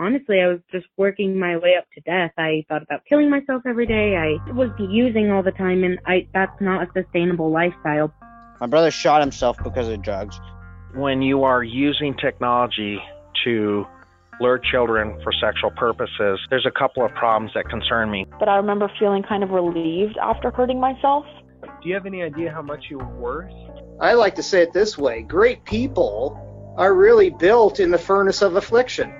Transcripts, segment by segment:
honestly, I was just working my way up to death. I thought about killing myself every day. I was using all the time, and I that's not a sustainable lifestyle. My brother shot himself because of drugs. When you are using technology to lure children for sexual purposes, there's a couple of problems that concern me. But I remember feeling kind of relieved after hurting myself. Do you have any idea how much you were worth? I like to say it this way great people are really built in the furnace of affliction.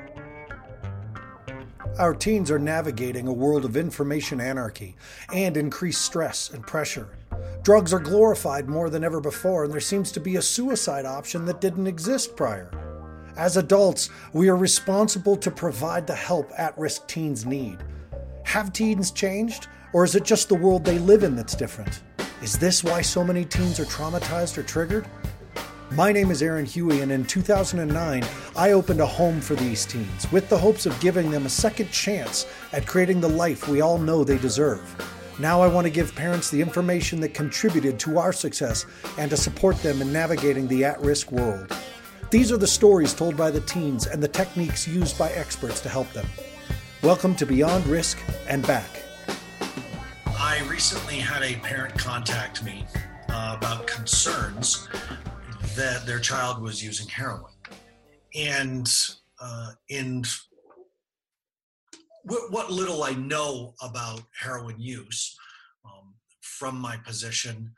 Our teens are navigating a world of information anarchy and increased stress and pressure. Drugs are glorified more than ever before, and there seems to be a suicide option that didn't exist prior. As adults, we are responsible to provide the help at risk teens need. Have teens changed, or is it just the world they live in that's different? Is this why so many teens are traumatized or triggered? My name is Aaron Huey, and in 2009, I opened a home for these teens with the hopes of giving them a second chance at creating the life we all know they deserve. Now I want to give parents the information that contributed to our success and to support them in navigating the at risk world. These are the stories told by the teens and the techniques used by experts to help them. Welcome to Beyond Risk and Back. I recently had a parent contact me uh, about concerns that their child was using heroin. And uh, in w- what little I know about heroin use um, from my position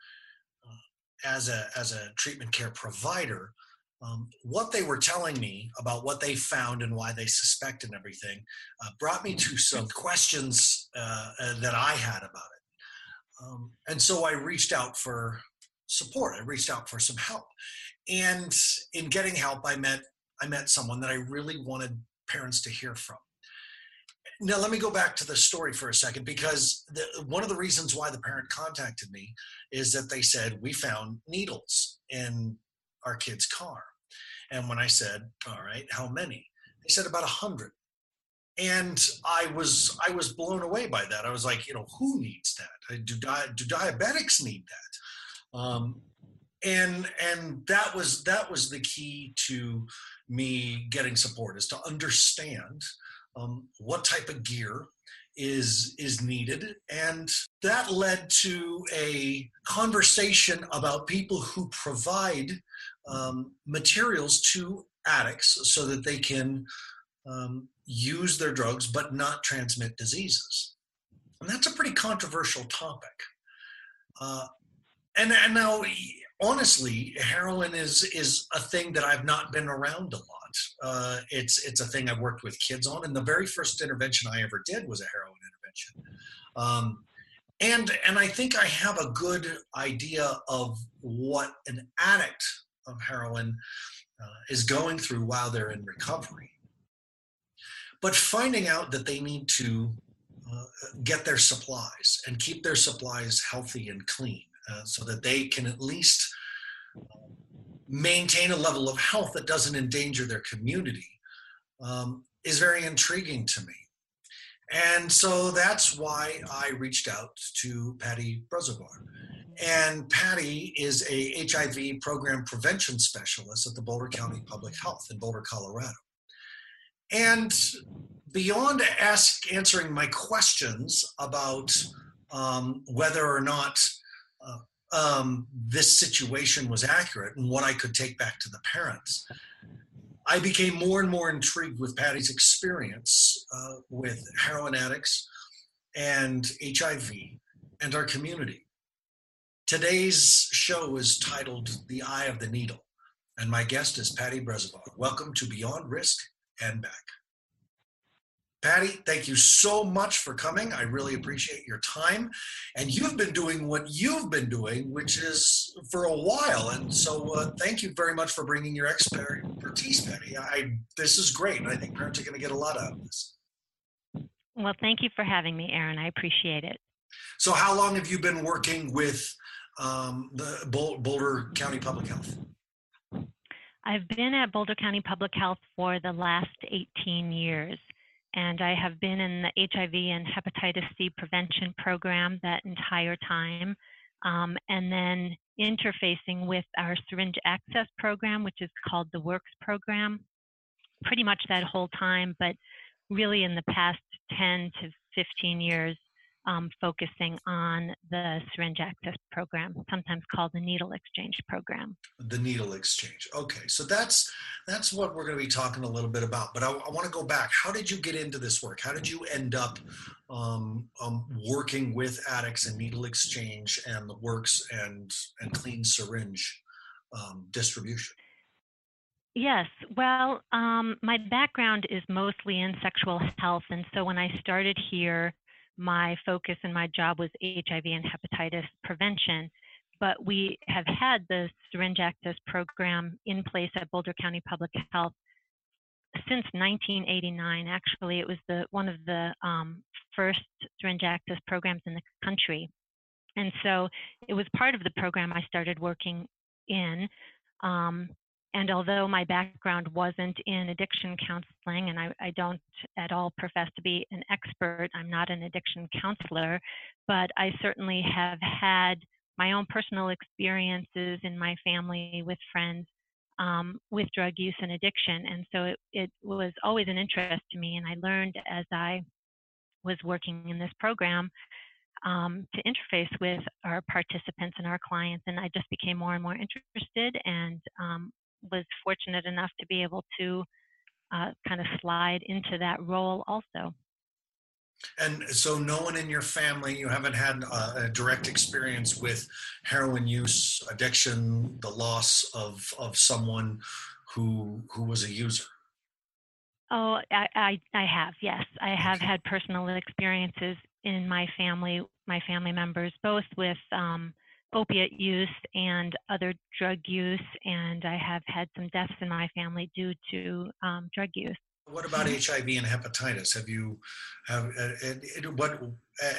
uh, as, a, as a treatment care provider, um, what they were telling me about what they found and why they suspect and everything uh, brought me to some questions uh, that I had about it. Um, and so I reached out for support. I reached out for some help. And in getting help i met i met someone that i really wanted parents to hear from. Now let me go back to the story for a second because the, one of the reasons why the parent contacted me is that they said we found needles in our kid's car. And when i said all right how many? They said about a hundred. And i was i was blown away by that. I was like you know who needs that? Uh, do, do diabetics need that um, and and that was that was the key to me getting support is to understand um, what type of gear is is needed. And that led to a conversation about people who provide um, materials to addicts so that they can um, use their drugs but not transmit diseases. And that's a pretty controversial topic. Uh, and, and now honestly, heroin is is a thing that I've not been around a lot. Uh, it's it's a thing I've worked with kids on, and the very first intervention I ever did was a heroin intervention. Um, and and I think I have a good idea of what an addict of heroin uh, is going through while they're in recovery. But finding out that they need to uh, get their supplies and keep their supplies healthy and clean uh, so that they can at least maintain a level of health that doesn't endanger their community um, is very intriguing to me. And so that's why I reached out to Patty Brezovar. And Patty is a HIV program prevention specialist at the Boulder County Public Health in Boulder, Colorado. And beyond ask, answering my questions about um, whether or not um, this situation was accurate and what I could take back to the parents. I became more and more intrigued with Patty's experience uh, with heroin addicts and HIV and our community. Today's show is titled The Eye of the Needle, and my guest is Patty Brezovar. Welcome to Beyond Risk and Back. Patty, thank you so much for coming. I really appreciate your time. And you've been doing what you've been doing, which is for a while. And so uh, thank you very much for bringing your expertise, Patty. I, this is great. And I think parents are going to get a lot out of this. Well, thank you for having me, Aaron. I appreciate it. So, how long have you been working with um, the Boulder County Public Health? I've been at Boulder County Public Health for the last 18 years and I have been in the HIV and hepatitis C prevention program that entire time. Um, and then interfacing with our syringe access program, which is called the WORKS program, pretty much that whole time. But really in the past 10 to 15 years um, focusing on the syringe access program, sometimes called the needle exchange program. The needle exchange. Okay, so that's that's what we're going to be talking a little bit about. But I, I want to go back. How did you get into this work? How did you end up um, um, working with addicts and needle exchange and the works and and clean syringe um, distribution? Yes, well, um, my background is mostly in sexual health, and so when I started here, my focus and my job was HIV and hepatitis prevention. But we have had the syringe access program in place at Boulder County Public Health since 1989. Actually, it was the one of the um, first syringe access programs in the country, and so it was part of the program I started working in. Um, and although my background wasn't in addiction counseling, and I, I, don't at all profess to be an expert, I'm not an addiction counselor, but I certainly have had my own personal experiences in my family with friends um, with drug use and addiction. And so it, it was always an interest to me. And I learned as I was working in this program um, to interface with our participants and our clients. And I just became more and more interested and um, was fortunate enough to be able to uh, kind of slide into that role also. And so, no one in your family, you haven't had a, a, direct experience with heroin use, addiction, the loss of of someone who who was a user. Oh, I I, I have. Yes, I have okay. had personal experiences in my family, my family members, both with um, opiate use and other drug use, and I have had some deaths in my family due to um, drug use. What about HIV and hepatitis? Have you have uh, what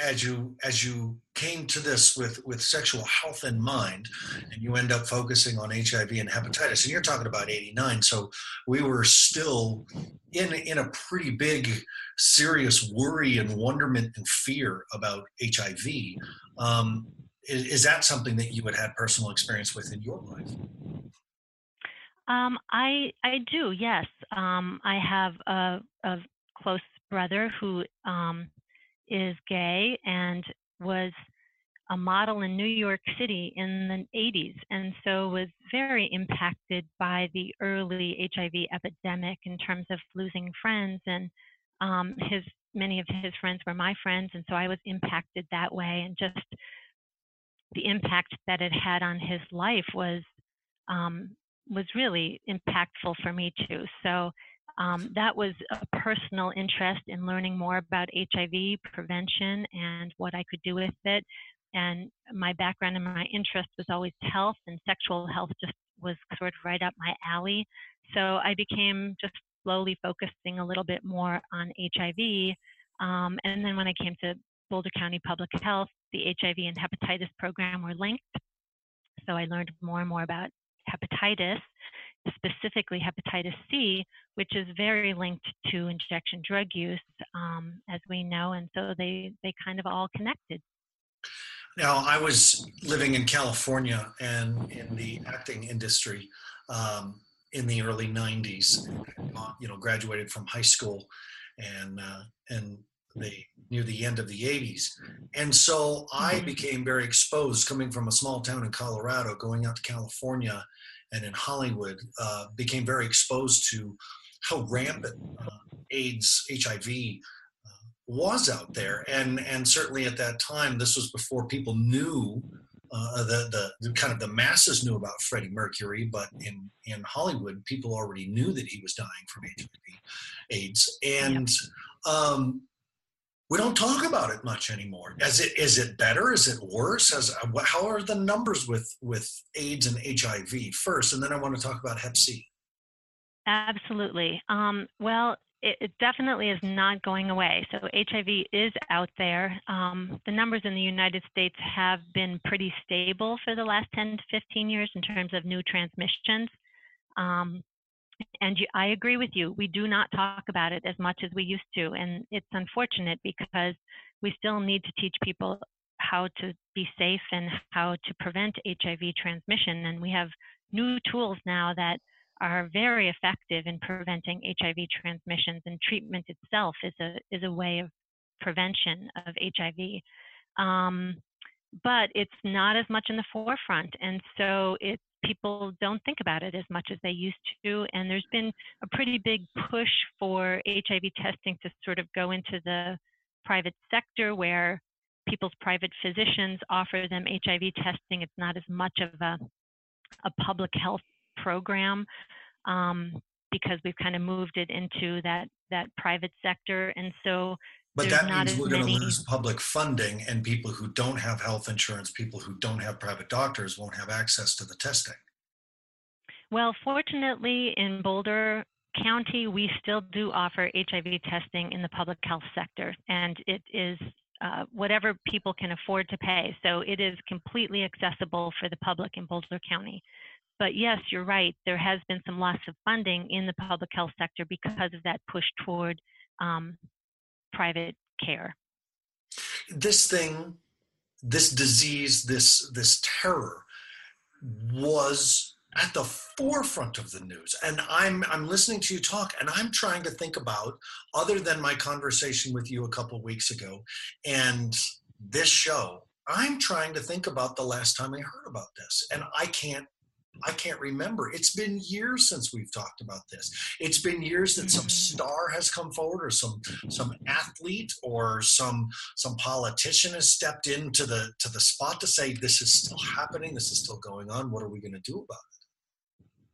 as you as you came to this with with sexual health in mind, and you end up focusing on HIV and hepatitis, and you're talking about '89, so we were still in in a pretty big, serious worry and wonderment and fear about HIV. Um, is, is that something that you had had personal experience with in your life? Um, I I do. Yes, um, I have a, a, close brother who um, is gay and was a model in New York City in the 80s, and so was very impacted by the early HIV epidemic in terms of losing friends. And um, his many of his friends were my friends, and so I was impacted that way. And just the impact that it had on his life was um, was really impactful for me too. So um, that was a personal interest in learning more about HIV prevention and what I could do with it. And my background and my interest was always health, and sexual health just was sort of right up my alley. So I became just slowly focusing a little bit more on HIV. Um, and then when I came to Boulder County Public Health, the HIV and hepatitis program were linked. So I learned more and more about hepatitis, specifically hepatitis C, which is very linked to injection drug use, um, as we know, and so they they kind of all connected. Now, I was living in California and in the acting industry um, in the early '90s. You know, graduated from high school, and uh, and the near the end of the 80s and so i mm-hmm. became very exposed coming from a small town in colorado going out to california and in hollywood uh, became very exposed to how rampant uh, aids hiv uh, was out there. And and certainly at that time this was before people knew uh, the, the, the kind of the masses knew about Freddie Mercury, but in in Hollywood, people already knew that he was dying from HIV, AIDS, and um, we don't talk about it much anymore. Is it is it better? Is it worse? As how are the numbers with with AIDS and HIV first, and then I want to talk about Hep C. Absolutely. Um, well, it, it, definitely is not going away. So HIV is out there. Um, the numbers in the United States have been pretty stable for the last 10 to 15 years in terms of new transmissions. Um, and you, I agree with you. We do not talk about it as much as we used to, and it's unfortunate because we still need to teach people how to be safe and how to prevent HIV transmission. And we have new tools now that are very effective in preventing HIV transmissions, and treatment itself is a is a way of prevention of HIV. Um, but it's not as much in the forefront, and so it people don't think about it as much as they used to. And there's been a pretty big push for HIV testing to sort of go into the private sector where people's private physicians offer them HIV testing. It's not as much of a, a public health program um, because we've kind of moved it into that that private sector, and so. But that means we're going to lose public funding, and people who don't have health insurance, people who don't have private doctors, won't have access to the testing. Well, fortunately, in Boulder County, we still do offer HIV testing in the public health sector, and it is uh, whatever people can afford to pay. So it is completely accessible for the public in Boulder County. But yes, you're right. There has been some loss of funding in the public health sector because of that push toward um, private care. This thing, this disease, this this terror, was at the forefront of the news and i'm i'm listening to you talk and i'm trying to think about other than my conversation with you a couple weeks ago and this show i'm trying to think about the last time i heard about this and i can't I can't remember. It's been years since we've talked about this. It's been years that some mm-hmm. star has come forward, or some some athlete, or some some politician has stepped into the to the spot to say this is still happening. This is still going on. What are we going to do about it?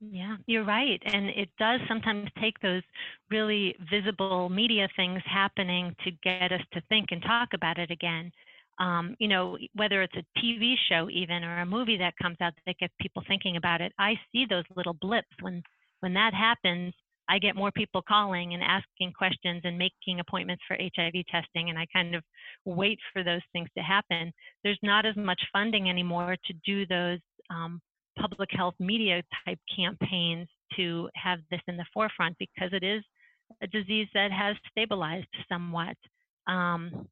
Yeah, you're right. And it does sometimes take those really visible media things happening to get us to think and talk about it again. Um, you know, whether it's a TV show even or a movie that comes out that gets people thinking about it, I see those little blips when when that happens. I get more people calling and asking questions and making appointments for HIV testing, and I kind of wait for those things to happen. There's not as much funding anymore to do those um, public health media type campaigns to have this in the forefront because it is a disease that has stabilized somewhat. Um,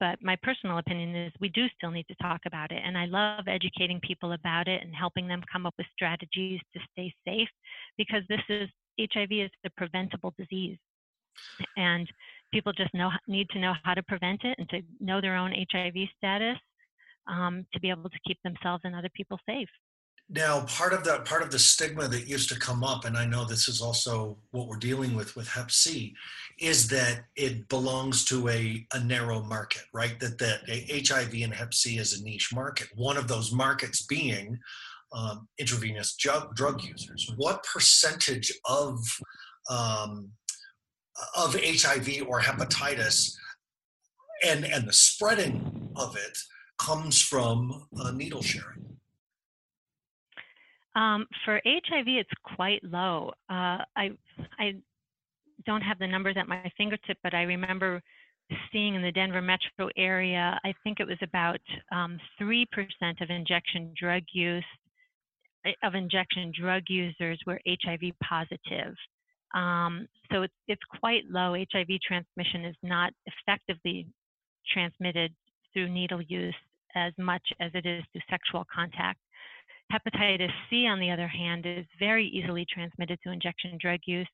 but my personal opinion is we do still need to talk about it. And I love educating people about it and helping them come up with strategies to stay safe because this is HIV is a preventable disease. And people just know need to know how to prevent it and to know their own HIV status um, to be able to keep themselves and other people safe. Now, part of the part of the stigma that used to come up, and I know this is also what we're dealing with with Hep C, is that it belongs to a, a narrow market, right? That that HIV and Hep C is a niche market. One of those markets being um, intravenous drug, drug users. What percentage of um, of HIV or hepatitis and and the spreading of it comes from uh, needle sharing? Um, for HIV, it's quite low. Uh, I I don't have the numbers at my fingertip, but I remember seeing in the Denver metro area, I think it was about um, 3% of injection drug use eh, of injection drug users were HIV positive. Um, so it's, it's quite low. HIV transmission is not effectively transmitted through needle use as much as it is through sexual contact. Hepatitis C, on the other hand, is very easily transmitted through injection drug use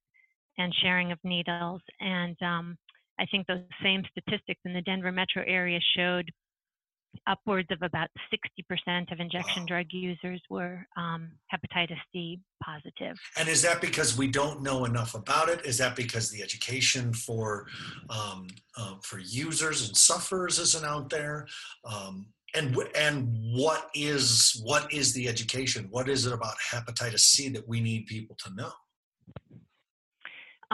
and sharing of needles. And um, I think those same statistics in the Denver metro area showed upwards of about 60% of injection drug users were um, hepatitis C positive. And is that because we don't know enough about it? Is that because the education for um, uh, for users and sufferers isn't out there? Um, and and what is what is the education? What is it about hepatitis c that we need people to know?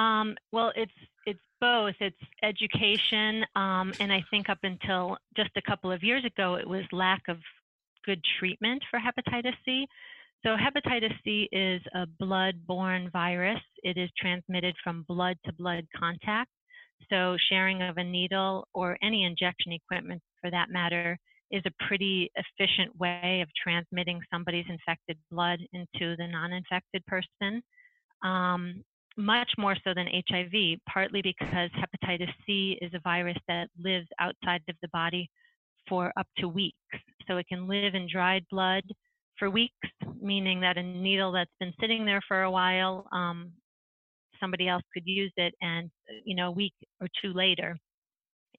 Um, well it's it's both. It's education um, and i think up until just a couple of years ago it was lack of good treatment for hepatitis c. So hepatitis c is a blood-borne virus. It is transmitted from blood to blood contact. So sharing of a needle or any injection equipment for that matter is a pretty efficient way of transmitting somebody's infected blood into the non infected person, um, much more so than HIV, partly because hepatitis C is a virus that lives outside of the body for up to weeks. So it can live in dried blood for weeks, meaning that a needle that's been sitting there for a while, um, somebody else could use it, and you know, a week or two later,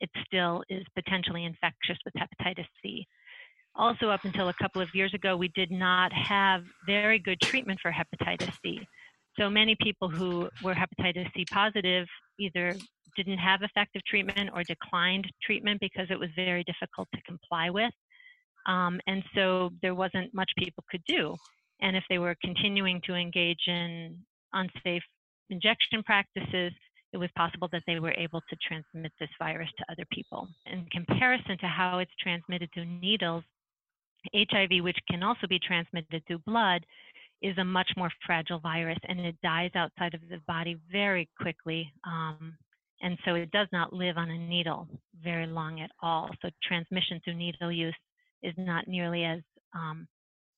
it still is potentially infectious with hepatitis C. Also, up until a couple of years ago, we did not have very good treatment for hepatitis C. So many people who were hepatitis C positive either didn't have effective treatment or declined treatment because it was very difficult to comply with. Um, and so there wasn't much people could do. And if they were continuing to engage in unsafe injection practices, it was possible that they were able to transmit this virus to other people. In comparison to how it's transmitted through needles, HIV, which can also be transmitted through blood, is a much more fragile virus and it dies outside of the body very quickly. Um, and so it does not live on a needle very long at all. So transmission through needle use is not nearly as um,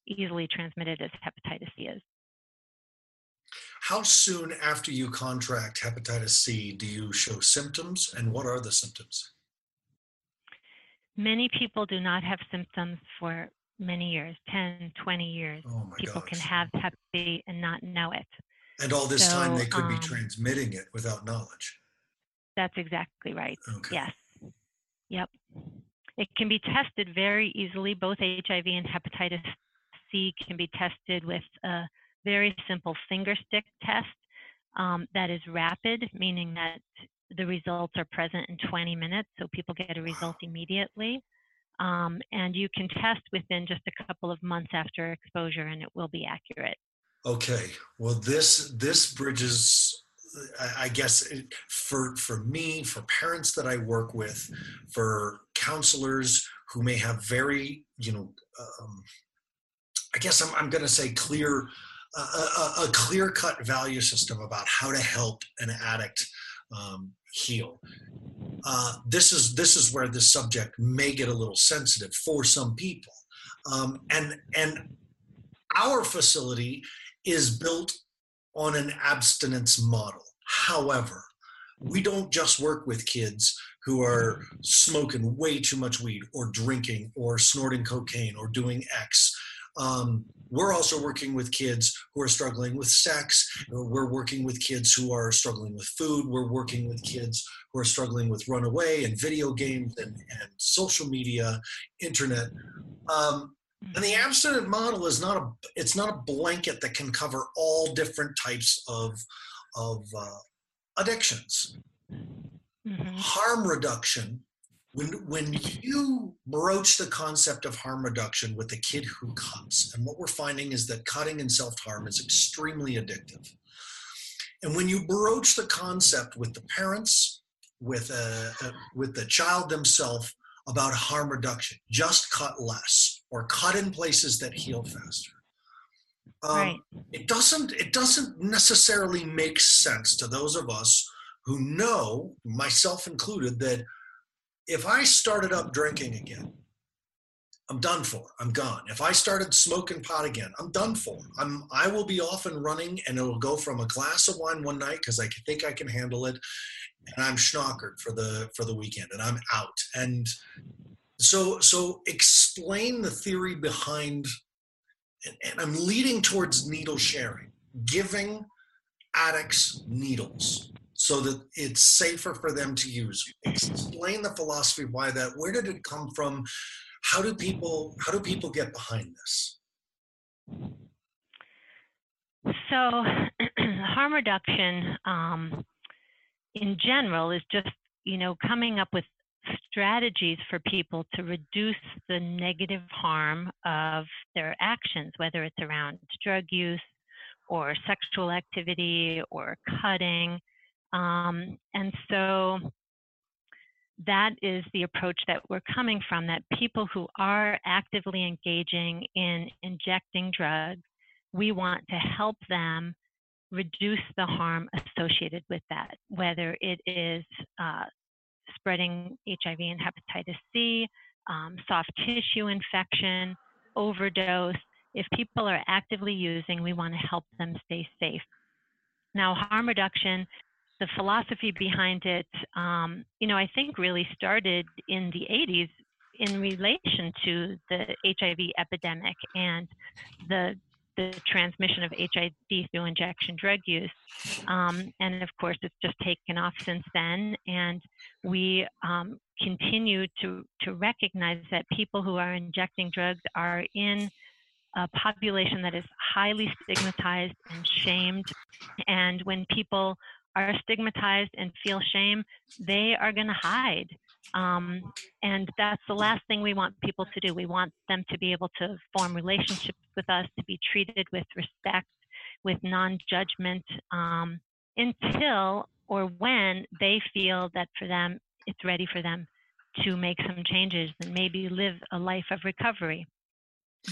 easily transmitted as hepatitis C is. How soon after you contract hepatitis C do you show symptoms, and what are the symptoms? Many people do not have symptoms for many years 10, 20 years. Oh people gosh. can have hep C and not know it. And all this so, time they could um, be transmitting it without knowledge. That's exactly right. Okay. Yes. Yep. It can be tested very easily. Both HIV and hepatitis C can be tested with a very simple finger stick test um, that is rapid, meaning that the results are present in 20 minutes, so people get a result immediately. Um, and you can test within just a couple of months after exposure, and it will be accurate. Okay. Well, this this bridges, I- guess, for for me, for parents that I work with, for counselors who may have very, you know, um, I guess I'm I'm going to say clear, a, a, clear cut value system about how to help an addict um, heal. Uh, this is this is where this subject may get a little sensitive for some people, um, and and our facility is built on an abstinence model. However, we don't just work with kids who are smoking way too much weed or drinking or snorting cocaine or doing X. Um, we're also working with kids who are struggling with sex. We're working with kids who are struggling with food. We're working with kids who are struggling with runaway and video games and, and social media, internet. Um, and the abstinent model is not a it's not a blanket that can cover all different types of of uh, addictions. Mhm. Harm reduction. When when you broach the concept of harm reduction with the kid who cuts, and what we're finding is that cutting and self harm is extremely addictive. And when you broach the concept with the parents, with a, a with the child themselves about harm reduction, just cut less or cut in places that heal faster. Um, Right. It doesn't. It doesn't necessarily make sense to those of us who know, myself included, that if I started up drinking again, I'm done for. I'm gone. If I started smoking pot again, I'm done for. I'm. I will be off and running, and it'll go from a glass of wine one night because I think I can handle it, and I'm schnockered for the for the weekend, and I'm out. And so so explain the theory behind and, and i'm leading towards needle sharing giving addicts needles so that it's safer for them to use. Explain the philosophy why that where did it come from? How do people how do people get behind this? So, harm reduction um, in general is just, you know, coming up with strategies for people to reduce the negative harm of their actions, whether it's around drug use or sexual activity or cutting. Um, and so, that is the approach that we're coming from that people who are actively engaging in injecting drugs we want to help them reduce the harm associated with that, whether it is uh, spreading HIV and hepatitis C, um, soft tissue infection, overdose. If people are actively using, we want to help them stay safe. Now, harm reduction, the philosophy behind it, um, you know, I think really started in the 80s in relation to the HIV epidemic and the the transmission of HIV through injection drug use. Um, and of course, it's just taken off since then. And we um, continue to, to recognize that people who are injecting drugs are in a population that is highly stigmatized and shamed. And when people are stigmatized and feel shame, they are going to hide. Um, and that's the last thing we want people to do. We want them to be able to form relationships with us, to be treated with respect, with non judgment, um, until or when they feel that for them it's ready for them to make some changes and maybe live a life of recovery.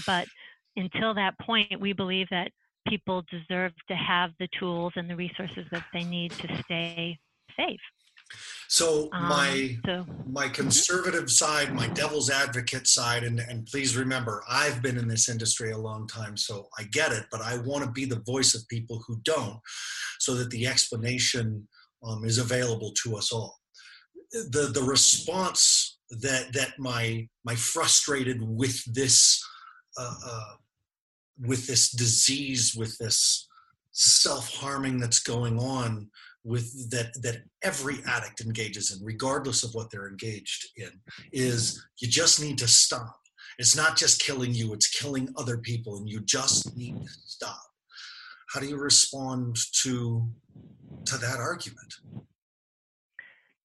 But until that point, we believe that people deserve to have the tools and the resources that they need to stay safe. So Um, my so my conservative side, my devil's advocate side, and, and please remember, I've been in this industry a long time, so I get it, but I want to be the voice of people who don't, so that the explanation um, is available to us all. The the response that that my my frustrated with this uh, uh, with this disease, with this self harming that's going on with that that every addict engages in regardless of what they're engaged in is you just need to stop. It's not just killing you it's killing other people and you just need to stop. How do you respond to to that argument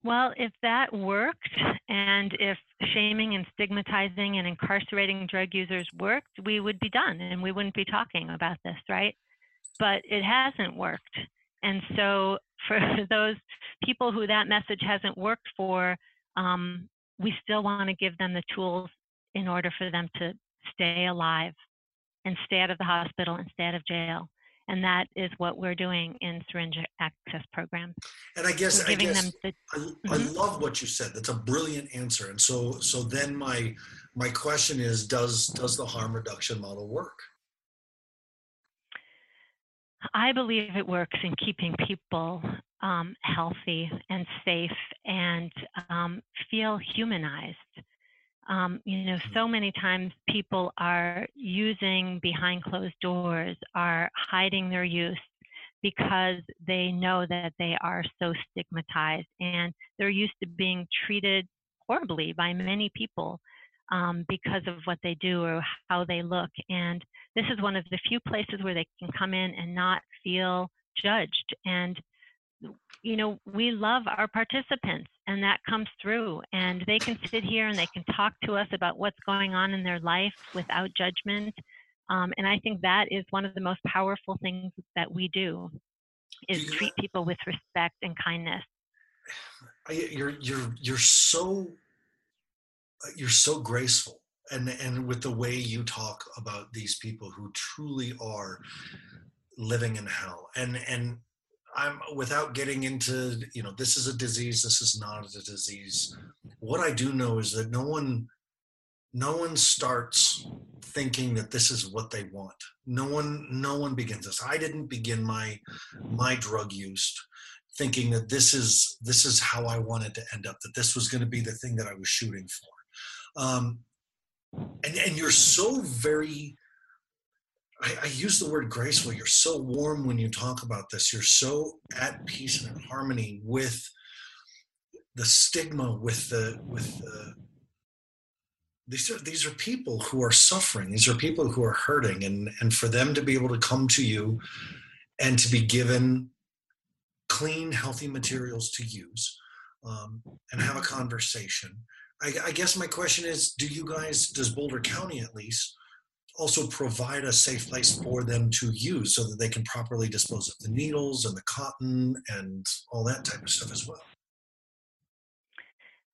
Well, if that worked and if shaming and stigmatizing and incarcerating drug users worked, we would be done and we wouldn't be talking about this, right? But it hasn't worked. And so, for those people who that message hasn't worked for, um, we still want to give them the tools in order for them to stay alive and stay out of the hospital and stay out of jail. And that is what we're doing in syringe access programs. and i guess We're i giving guess them the I, I Mhm. love what you said that's a brilliant answer and so so then my my question is does does the harm reduction model work I believe it works in keeping people um, healthy and safe and um, feel humanized. Um, you know, so many times people are using behind closed doors, are hiding their use because they know that they are so stigmatized and they're used to being treated horribly by many people um, because of what they do or how they look. And this is one of the few places where they can come in and not feel judged. And, you know, we love our participants and that comes through. And they can sit here and they can talk to us about what's going on in their life without judgment. Um, and I think that is one of the most powerful things that we do is treat people with respect and kindness. I, you're you're you're so you're so graceful and and with the way you talk about these people who truly are living in hell and and i'm without getting into you know this is a disease this is not a disease. What i do know is that no one no one starts thinking that this is what they want. No one no one begins this. I didn't begin my my drug use thinking that this is this is how I wanted to end up, that this was going to be the thing that I was shooting for. Um, and and you're so very I, I use the word graceful. You're so warm when you talk about this. You're so at peace and in harmony with the stigma, with the with the these are these are people who are suffering. These are people who are hurting, and and for them to be able to come to you and to be given clean, healthy materials to use um, and have a conversation. I, I guess my question is do you guys, does Boulder County at least, also provide a safe place for them to use so that they can properly dispose of the needles and the cotton and all that type of stuff as well?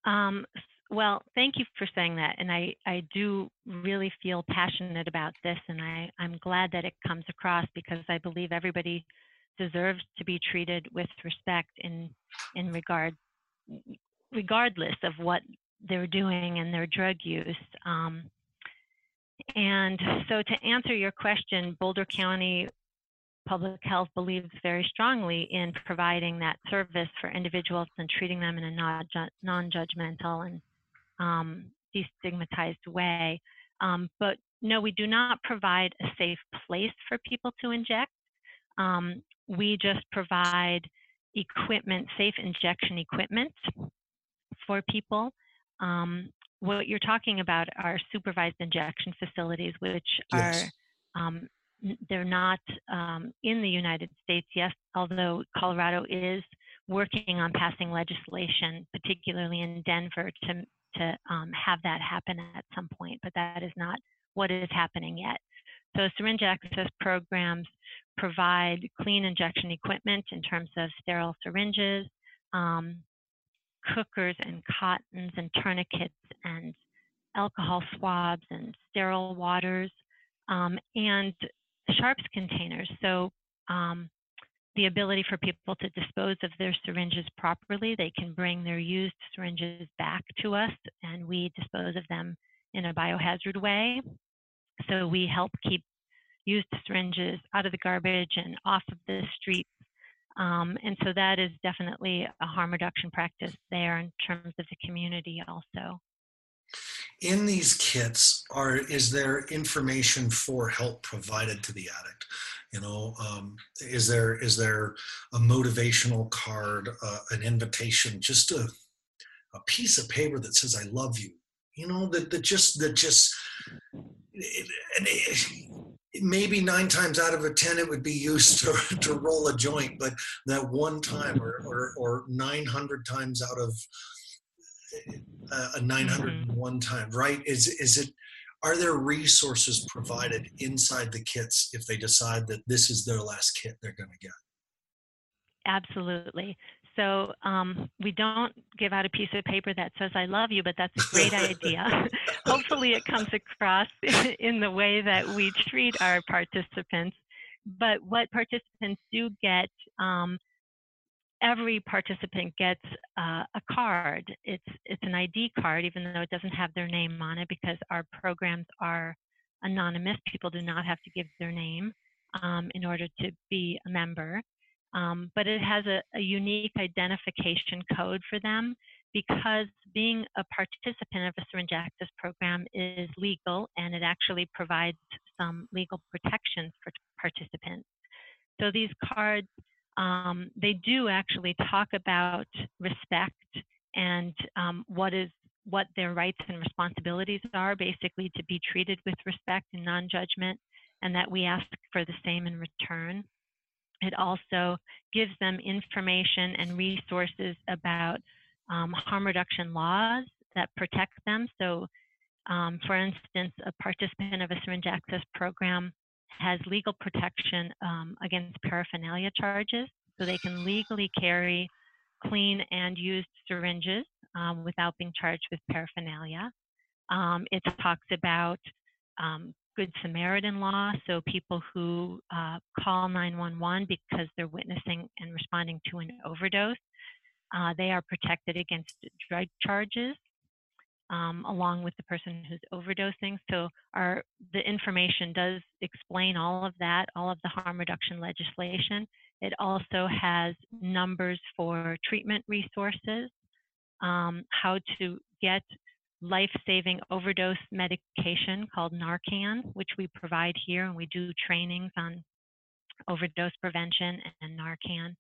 Um, well, thank you for saying that. And I, I do really feel passionate about this. And I, I'm glad that it comes across because I believe everybody deserves to be treated with respect in, in regard, regardless of what they're doing and their drug use. Um, and so to answer your question, Boulder County Public Health believes very strongly in providing that service for individuals and treating them in a non- non-judgmental and um, destigmatized way. Um, but no, we do not provide a safe place for people to inject. Um, we just provide equipment, safe injection equipment for people. Um, what you're talking about are supervised injection facilities, which yes. are um, they're not um, in the United States. Yes, although Colorado is working on passing legislation, particularly in Denver, to to um, have that happen at some point, but that is not what is happening yet. So syringe access programs provide clean injection equipment in terms of sterile syringes, um, cookers and cottons and tourniquets and alcohol swabs and sterile waters um, and sharps containers. So um, the ability for people to dispose of their syringes properly. They can bring their used syringes back to us and we dispose of them in a biohazard way. So we help keep used syringes out of the garbage and off of the streets. Um, and so that is definitely a harm reduction practice there in terms of the community also. In these kits are is there information for help provided to the addict? You know um, is there is there a motivational card uh, an invitation just a, a piece of paper that says i love you. You know that, that just that just it, it, maybe nine times out of a ten it would be used to, to roll a joint but that one time or, mm-hmm. or, or 900 times out of uh, uh, a 901 mm-hmm. time, right? Is is it? Are there resources provided inside the kits if they decide that this is their last kit they're going to get? Absolutely. So um, we don't give out a piece of paper that says "I love you," but that's a great idea. Hopefully, it comes across in the way that we treat our participants. But what participants do get um, every participant gets uh, a card. It's it's an ID card, even though it doesn't have their name on it, because our programs are anonymous. People do not have to give their name um, in order to be a member. Um, but it has a, a, unique identification code for them because being a participant of a syringe access program is legal and it actually provides some legal protections for participants. So these cards um, they do actually talk about respect and um, what is what their rights and responsibilities are, basically to be treated with respect and non-judgment, and that we ask for the same in return. It also gives them information and resources about um, harm reduction laws that protect them. So, um, for instance, a participant of a syringe access program has legal protection um, against paraphernalia charges, so they can legally carry clean and used syringes um, without being charged with paraphernalia. Um, it talks about um, Good Samaritan law, so people who uh, call 911 because they're witnessing and responding to an overdose, uh, they are protected against drug charges um, along with the person who's overdosing. So our the information does explain all of that, all of the harm reduction legislation. It also has numbers for treatment resources, um, how to get life-saving overdose medication called Narcan, which we provide here, and we do trainings on overdose prevention and Narcan.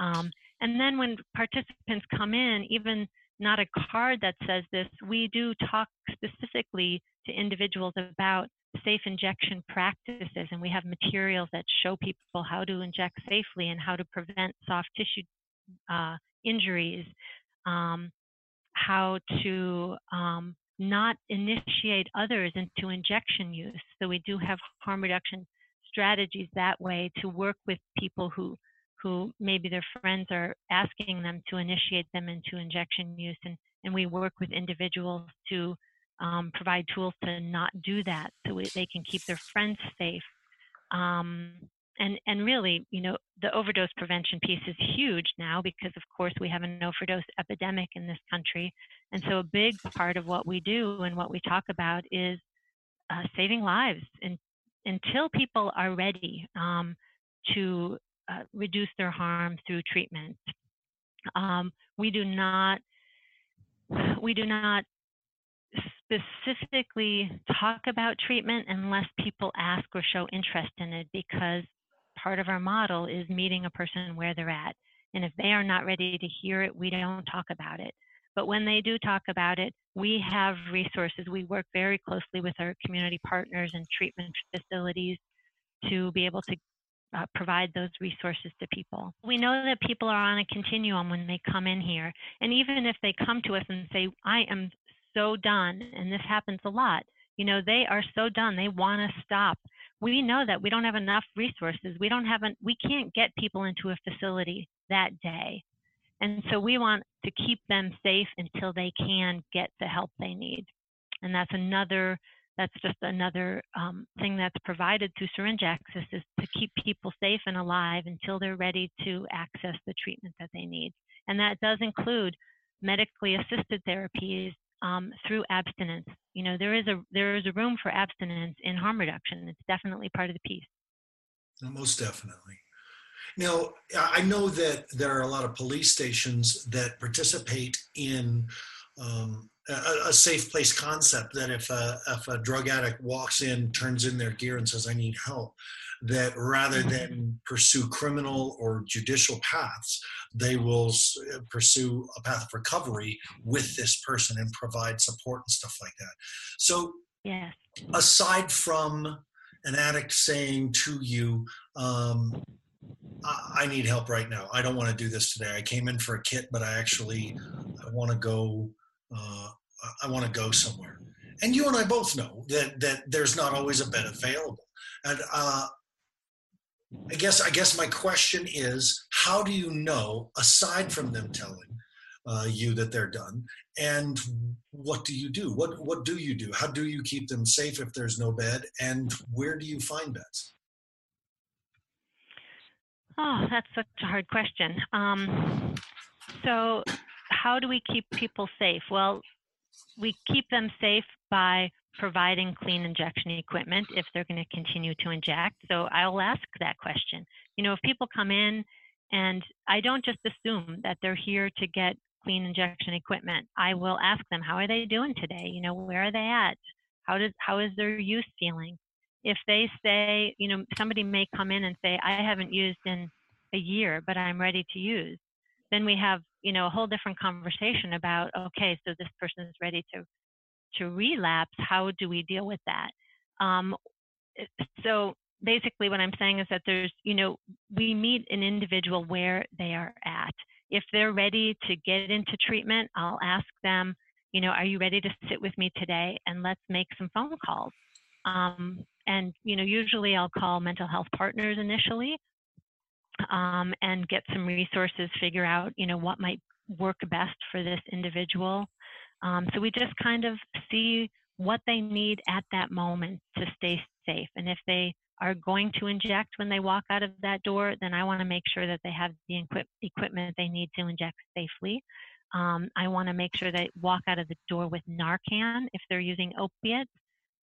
Um, and then when participants come in, even not a card that says this. We do talk specifically to individuals about safe injection practices, and we have materials that show people how to inject safely and how to prevent soft tissue uh, injuries, um, how to um, not initiate others into injection use. So we do have harm reduction strategies that way to work with people who who maybe their friends are asking them to initiate them into injection use. And, and we work with individuals to um, provide tools to not do that so we, they can keep their friends safe. Um, and, and really, you know, the overdose prevention piece is huge now because, of course, we have an overdose epidemic in this country. And so, a big part of what we do and what we talk about is uh, saving lives. And until people are ready um, to uh, reduce their harm through treatment. Um, we do not we do not specifically talk about treatment unless people ask or show interest in it because part of our model is meeting a person where they're at. And if they are not ready to hear it, we don't talk about it. But when they do talk about it, we have resources. We work very closely with our community partners and treatment facilities to be able to uh, provide those resources to people. We know that people are on a continuum when they come in here. And even if they come to us and say, I am so done, and this happens a lot, you know, they are so done, they want to stop. We know that we don't have enough resources. We don't have, an, we can't get people into a facility that day. And so we want to keep them safe until they can get the help they need. And that's another that's just another um, thing that's provided through syringe access is to keep people safe and alive until they're ready to access the treatment that they need. And that does include medically assisted therapies um, through abstinence. You know, there is a there is a room for abstinence in harm reduction. It's definitely part of the piece. Most definitely. Now, I know that there are a lot of police stations that participate in um, a, a, safe place concept that if a, if a drug addict walks in, turns in their gear, and says, I need help, that rather than pursue criminal or judicial paths, they will pursue a path of recovery with this person and provide support and stuff like that. So, yes. aside from an addict saying to you, um, I need help right now. I don't want to do this today. I came in for a kit, but I actually I want to go. Uh, I want to go somewhere. And you and I both know that that there's not always a bed available. And uh, I guess I guess my question is, how do you know, aside from them telling uh, you that they're done, and what do you do? What what do you do? How do you keep them safe if there's no bed? And where do you find beds? Oh, that's such a hard question. Um, so, how do we keep people safe? Well, we keep them safe by providing clean injection equipment if they're going to continue to inject. So, I'll ask that question. You know, if people come in and I don't just assume that they're here to get clean injection equipment, I will ask them, how are they doing today? You know, where are they at? How does how is their use feeling? if they say, you know, somebody may come in and say, I haven't used in a year, but I'm ready to use, then we have, you know, a whole different conversation about, okay, so this person is ready to to relapse. How do we deal with that? Um, eh, so basically, what I'm saying is that there's, you know, we meet an individual where they are at. If they're ready to get into treatment, I'll ask them, you know, are you ready to sit with me today? And let's make some phone calls. Um, and you know usually i'll call mental health partners initially um, and get some resources figure out you know what might work best for this individual um, so we just kind of see what they need at that moment to stay safe and if they are going to inject when they walk out of that door then i want to make sure that they have the equip- equipment they need to inject safely um, i want to make sure they walk out of the door with narcan if they're using opiates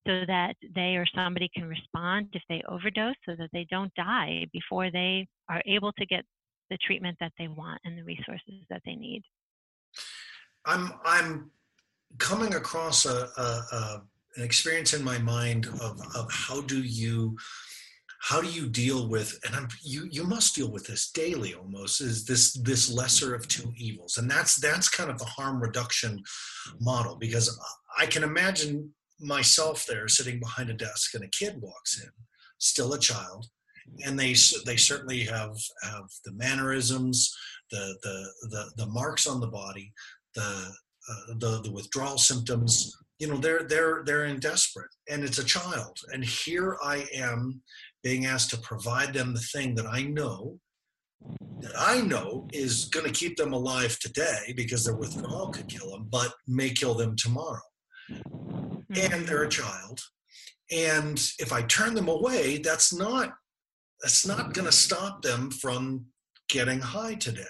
so that they or somebody can respond if they overdose so that they don't die before they are able to get the treatment that they want and the resources that they need. I'm I'm coming across a, a, a an experience in my mind of, of how do you how do you deal with and I'm, you you must deal with this daily almost is this this lesser of two evils. And that's that's kind of the harm reduction model because I can imagine myself there sitting behind a desk and a kid walks in, still a child, and they they certainly have have the mannerisms, the the the, the marks on the body, the uh, the the withdrawal symptoms. You know, they're they're they're in desperate, and it's a child. And here I am being asked to provide them the thing that I know that I know is going to keep them alive today because their withdrawal could kill them, but may kill them tomorrow and they're a child and if i turn them away that's not that's not going to stop them from getting high today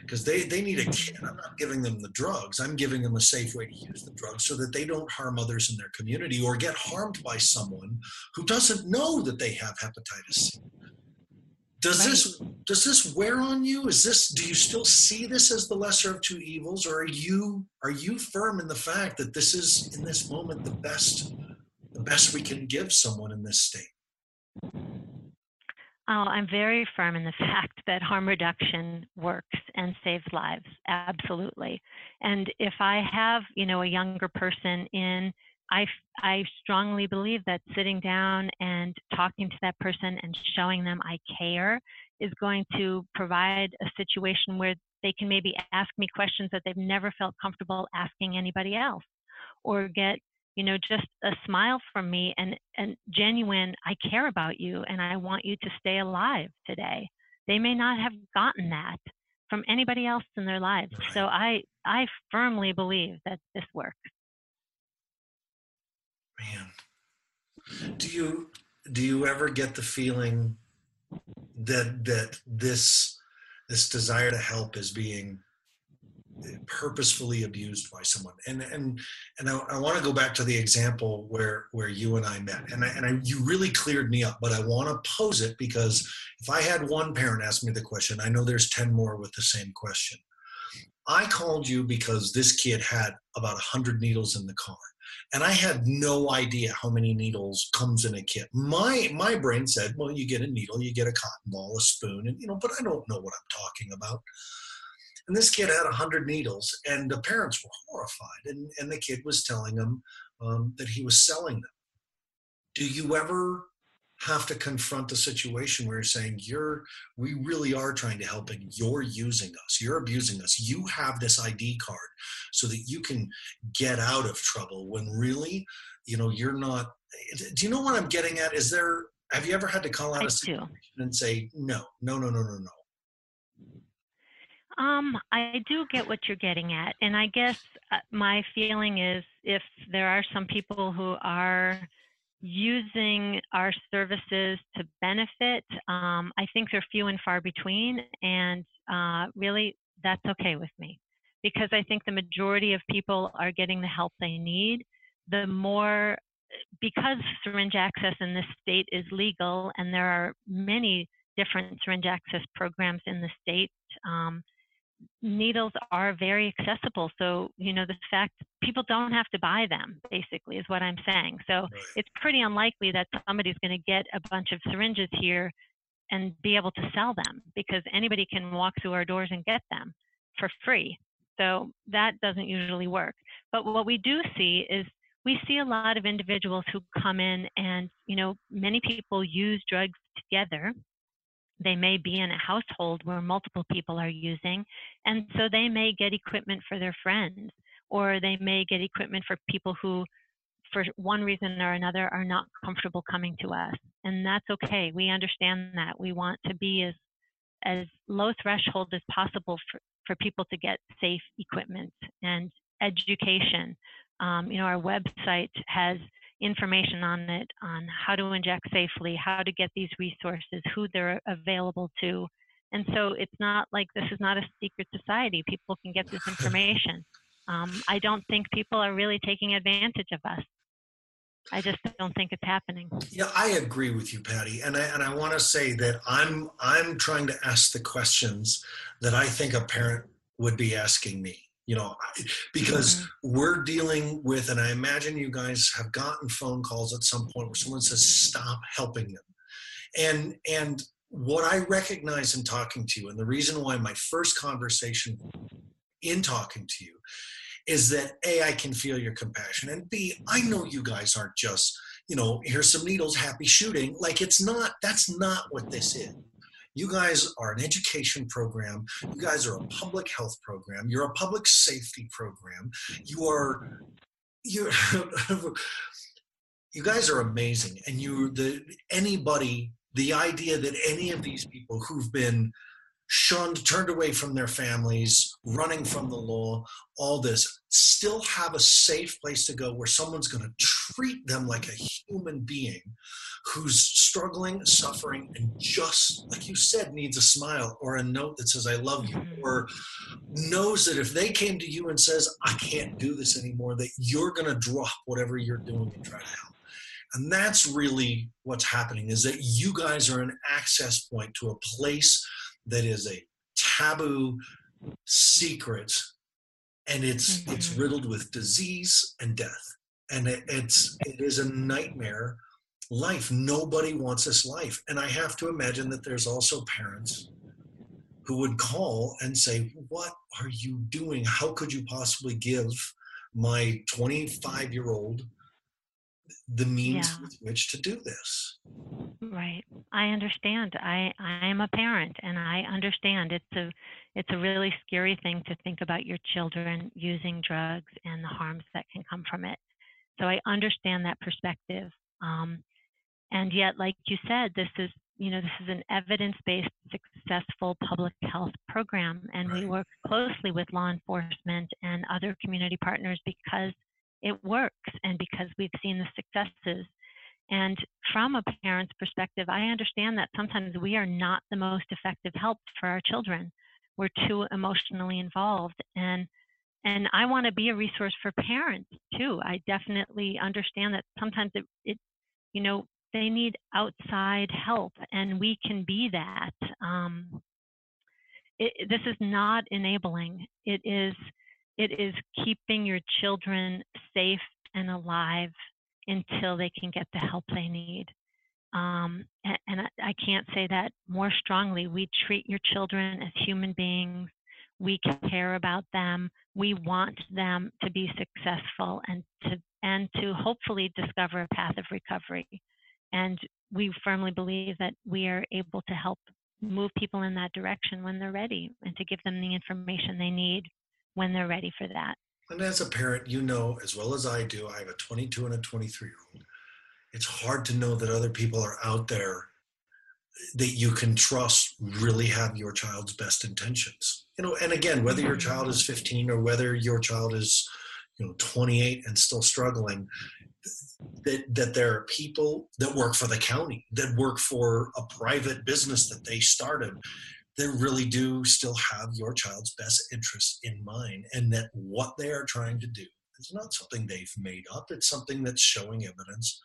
because they, they need a kid. I'm not giving them the drugs. I'm giving them a safe way to use the drugs so that they don't harm others in their community or get harmed by someone who doesn't know that they have hepatitis C. Does Right. this does this wear on you? Is this do you still see this as the lesser of two evils, or are you are you firm in the fact that this is in this moment the best the best we can give someone in this state? Oh, I'm very firm in the fact that harm reduction works and saves lives. Absolutely. And if I have, you know, a younger person in, I, I strongly believe that sitting down and talking to that person and showing them I care is going to provide a situation where they can maybe ask me questions that they've never felt comfortable asking anybody else or get you know just a smile from me and and genuine i care about you and i want you to stay alive today. They may not have gotten that from anybody else in their lives Right. so i i firmly believe that this works. Man, do you do you ever get the feeling that that this this desire to help is being purposefully abused by someone? And and and I, I want to go back to the example where where you and I met, and I, and I, you really cleared me up. But I want to pose it because if I had one parent ask me the question, I know there's ten more with the same question. I called you because this kid had about 100 needles in the car and I had no idea how many needles comes in a kit. My my brain said, well, you get a needle, you get a cotton ball, a spoon, and you know, but I don't know what I'm talking about. And this kid had 100 needles, and the parents were horrified, and, and the kid was telling them um, that he was selling them. Do you ever have to confront a situation where you're saying you're we really are trying to help and you're using us you're abusing us you have this id card so that you can get out of trouble when really you know you're not do you know what i'm getting at is there have you ever had to call out I a do. situation and say no no no no no no Um, I do get what you're getting at, and I guess uh, my feeling is if there are some people who are using our services to benefit, um, I think they're few and far between, and uh, really that's okay with me because I think the majority of people are getting the help they need. The more because syringe access in this state is legal, and there are many different syringe access programs in the state. Um, needles are very accessible. So, you know, the fact people don't have to buy them, basically, is what I'm saying. So it's pretty unlikely that somebody's going to get a bunch of syringes here and be able to sell them because anybody can walk through our doors and get them for free. So that doesn't usually work. But what we do see is we see a lot of individuals who come in and, you know, many people use drugs together they may be in a household where multiple people are using, and so they may get equipment for their friends, or they may get equipment for people who, for one reason or another, are not comfortable coming to us. And that's okay. We understand that. We want to be as as low threshold as possible for, for people to get safe equipment and education. Um, you know, our website has information on it on how to inject safely, how to get these resources, who they're available to. And so it's not like this is not a secret society. People can get this information. Um, I don't think people are really taking advantage of us. I just don't think it's happening. Yeah, I agree with you, Patty, and I and I want to say that I'm I'm trying to ask the questions that I think a parent would be asking me. You know, because Mm-hmm. we're dealing with, and I imagine you guys have gotten phone calls at some point where someone says, "Stop helping them," and and what I recognize in talking to you, and the reason why my first conversation in talking to you is that a I can feel your compassion, and b I know you guys aren't just you know here's some needles, happy shooting. Like it's not. That's not what this is. You guys are an education program. You guys are a public health program. You're a public safety program. You are you you guys are amazing and you the anybody the idea that any of these people who've been shunned turned away from their families running from the law all this still have a safe place to go where someone's going to treat them like a human being who's struggling suffering and just like you said needs a smile or a note that says i love you Mhm. or knows that if they came to you and says i can't do this anymore that you're going to drop whatever you're doing and try to help And that's really what's happening is that you guys are an access point to a place that is a taboo secret and it's mm-hmm. it's riddled with disease and death and it, it's it is a nightmare life. Nobody wants this life. And i have to imagine that there's also parents who would call and say what are you doing? How could you possibly give my 25 year old the means yeah. with which to do this? Right. I understand. I i am a parent and i understand. It's a it's a really scary thing to think about your children using drugs and the harms that can come from it so i understand that perspective um, and yet like you said this is you know this is an evidence-based successful public health program and right. we work closely with law enforcement and other community partners because it works and because we've seen the successes. And from a parent's perspective, I understand that sometimes we are not the most effective help for our children. We're too emotionally involved. And and I want to be a resource for parents too. I definitely understand that sometimes it, it you know, they need outside help, and we can be that. Um, it, this is not enabling. It is it is keeping your children safe and alive until they can get the help they need. Um, and, and I, I can't say that more strongly. We treat your children as human beings. We care about them. We want them to be successful and to and to hopefully discover a path of recovery. And we firmly believe that we are able to help move people in that direction when they're ready and to give them the information they need when they're ready for that. And as a parent, you know as well as I do, I have a 22 and a 23 year old. It's hard to know that other people are out there that you can trust really have your child's best intentions. You know, and again, whether your child is 15 or whether your child is, you know, 28 and still struggling, that, that there are people that work for the county, that work for a private business that they started, they really do still have your child's best interests in mind and that what they are trying to do is not something they've made up it's something that's showing evidence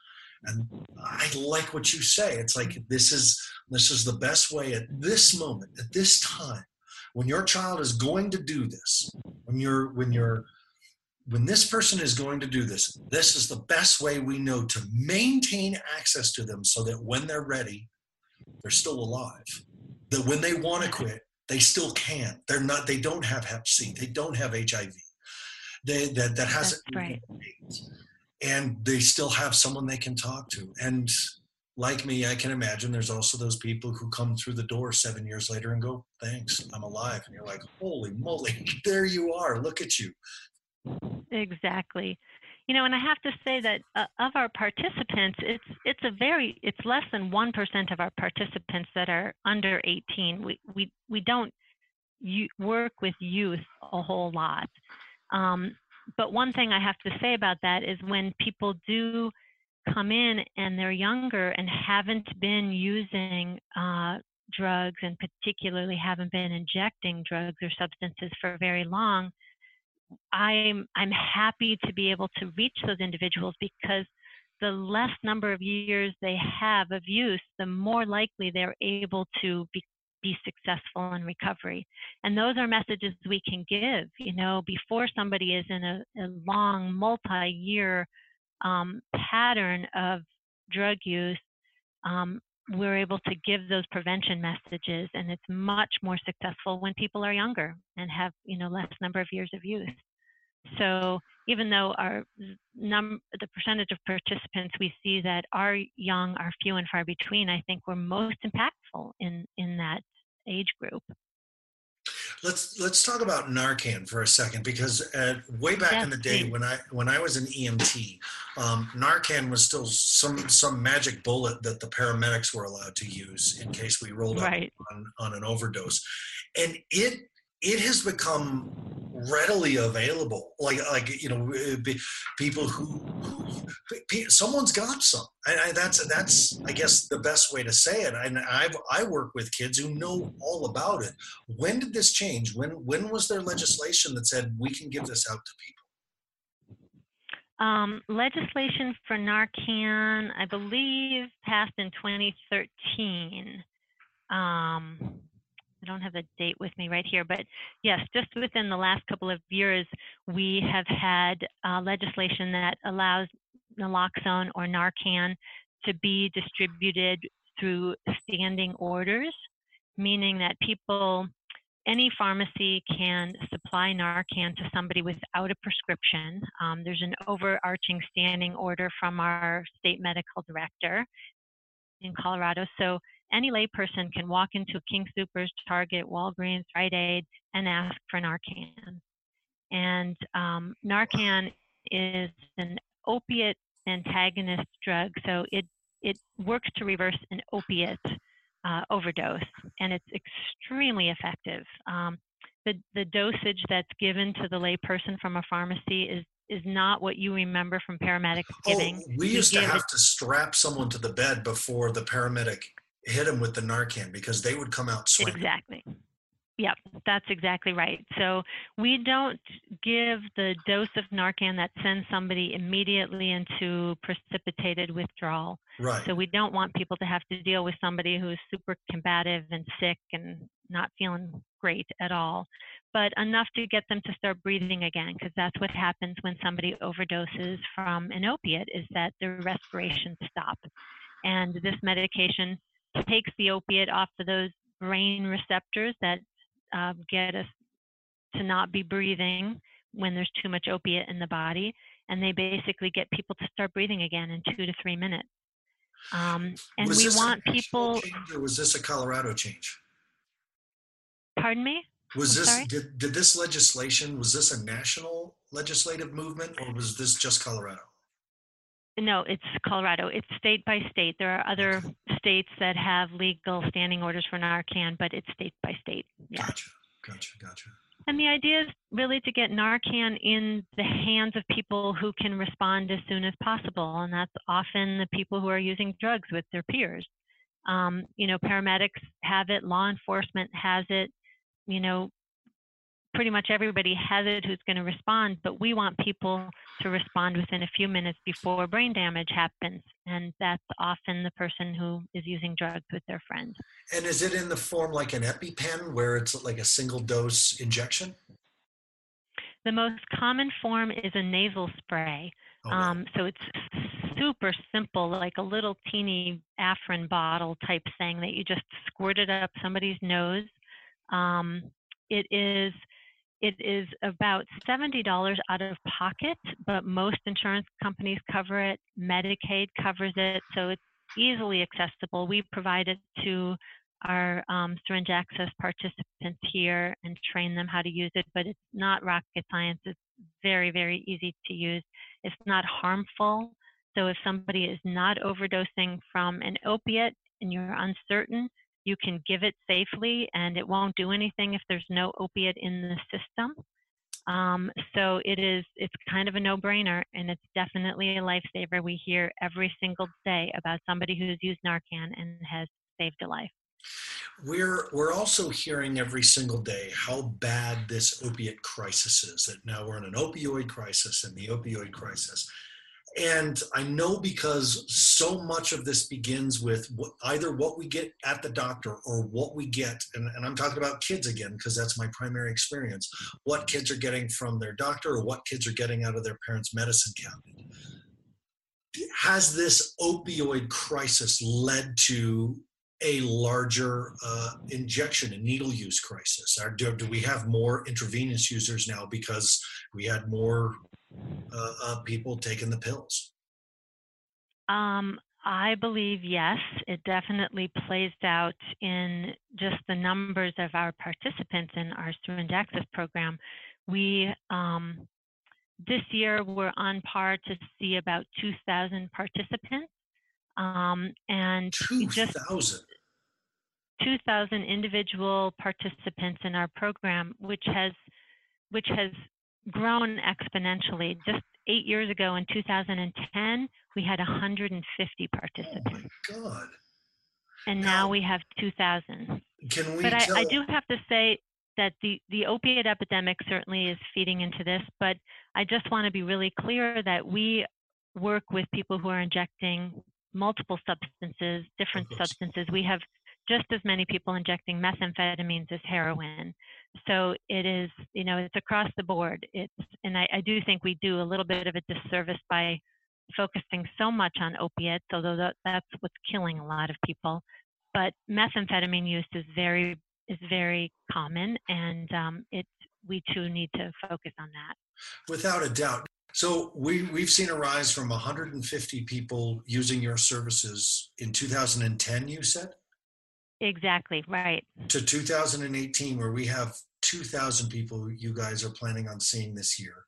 and i like what you say it's like this is this is the best way at this moment at this time when your child is going to do this when you're when you're when this person is going to do this this is the best way we know to maintain access to them so that when they're ready they're still alive that when they want to quit, they still can. They're not. They don't have Hep C. They don't have HIV. They that that hasn't. right. And they still have someone they can talk to. And like me, I can imagine there's also those people who come through the door seven years later and go, "Thanks, I'm alive." And you're like, "Holy moly, there you are! Look at you." Exactly you know, and I have to say that uh, of our participants, it's it's a very it's less than one percent of our participants that are under 18. We we we don't work with youth a whole lot. Um, but one thing I have to say about that is when people do come in and they're younger and haven't been using uh, drugs and particularly haven't been injecting drugs or substances for very long, I'm I'm happy to be able to reach those individuals because the less number of years they have of use, the more likely they're able to be, be successful in recovery. And those are messages we can give, you know, before somebody is in a, a long, multi year um, pattern of drug use. Um, we're able to give those prevention messages and it's much more successful when people are younger and have you know less number of years of use so even though our num the percentage of participants we see that are young are few and far between i think we're most impactful in in that age group let's let's talk about Narcan for a second because uh, way back yes, in the day please. when I when I was an EMT, um, Narcan was still some some magic bullet that the paramedics were allowed to use in case we rolled right. up on, on an overdose, and it it has become readily available. Like like you know people who, who someone's got some. And that's that's i guess the best way to say it. And I've i work with kids who know all about it. When did this change? When when was there legislation that said we can give this out to people? Um, legislation for Narcan, I believe, passed in 2013. Um, I don't have the date with me right here, but yes, just within the last couple of years, we have had uh, legislation that allows naloxone or Narcan to be distributed through standing orders, meaning that people, any pharmacy can supply Narcan to somebody without a prescription. Um, there's an overarching standing order from our state medical director in Colorado. So any layperson can walk into King Soopers, Target, Walgreens, Rite Aid, and ask for Narcan. And um, Narcan is an opiate antagonist drug, so it it works to reverse an opiate uh, overdose, and it's extremely effective. Um, the the dosage that's given to the layperson from a pharmacy is is not what you remember from paramedics giving. Oh, we used to have to strap someone to the bed before the paramedic hit him with the Narcan because they would come out swinging. Exactly. Yep, that's exactly right. So we don't give the dose of Narcan that sends somebody immediately into precipitated withdrawal. Right. So we don't want people to have to deal with somebody who's super combative and sick and not feeling great at all, but enough to get them to start breathing again, because that's what happens when somebody overdoses from an opiate is that their respiration stop. And this medication takes the opiate off of those brain receptors that uh, get us to not be breathing when there's too much opiate in the body, and they basically get people to start breathing again in two to three minutes. Um, and Was we want people. change or was this a Colorado change? Pardon me. Was I'm this did, did this legislation was this a national legislative movement or was this just Colorado? No, it's Colorado. It's state by state. There are other states that have legal standing orders for Narcan, but it's state by state. Yeah. Gotcha, gotcha, gotcha. And the idea is really to get Narcan in the hands of people who can respond as soon as possible. And that's often the people who are using drugs with their peers. Um, you know, paramedics have it, law enforcement has it, you know, pretty much everybody has it who's going to respond, but we want people to respond within a few minutes before brain damage happens. And that's often the person who is using drugs with their friends. And is it in the form like an EpiPen where it's like a single dose injection? The most common form is a nasal spray. Oh, wow. Um, so it's super simple, like a little teeny Afrin bottle type thing that you just squirt it up somebody's nose. Um, it is it is about seventy dollars out of pocket, but most insurance companies cover it. Medicaid covers it, so it's easily accessible. We provide it to our um, syringe access participants here and train them how to use it, but it's not rocket science. It's very, very easy to use. It's not harmful. So if somebody is not overdosing from an opiate and you're uncertain, you can give it safely and it won't do anything if there's no opiate in the system. Um, so it is, it's kind of a no-brainer and it's definitely a lifesaver. We hear every single day about somebody who's used Narcan and has saved a life. We're we're also hearing every single day how bad this opiate crisis is. That now we're in an opioid crisis and the opioid crisis. And I know because so much of this begins with what, either what we get at the doctor or what we get, and, and I'm talking about kids again because that's my primary experience, what kids are getting from their doctor or what kids are getting out of their parents' medicine cabinet. Has this opioid crisis led to a larger uh, injection and needle use crisis? Or do, do we have more intravenous users now because we had more uh, uh, people taking the pills? Um, I believe yes, it definitely plays out in just the numbers of our participants in our syringe access program. We um, this year we're on par to see about 2,000 participants, um, and Two just thousand. 2,000 individual participants in our program, which has which has grown exponentially. Just eight years ago, in 2010, we had 150 participants. Oh my God! and Now- now we have 2,000. Can we But I. I do have to say, that the, the opiate epidemic certainly is feeding into this, but I just want to be really clear that we work with people who are injecting multiple substances, different substances. We have just as many people injecting methamphetamines as heroin. So it is, you know, it's across the board. It's, and I, I do think we do a little bit of a disservice by focusing so much on opiates, although that, that's what's killing a lot of people. But methamphetamine use is very is very common, and um, it we too need to focus on that. Without a doubt. So we we've seen a rise from 150 people using your services in 2010. You said. Exactly right. To 2018, where we have 2,000 people you guys are planning on seeing this year.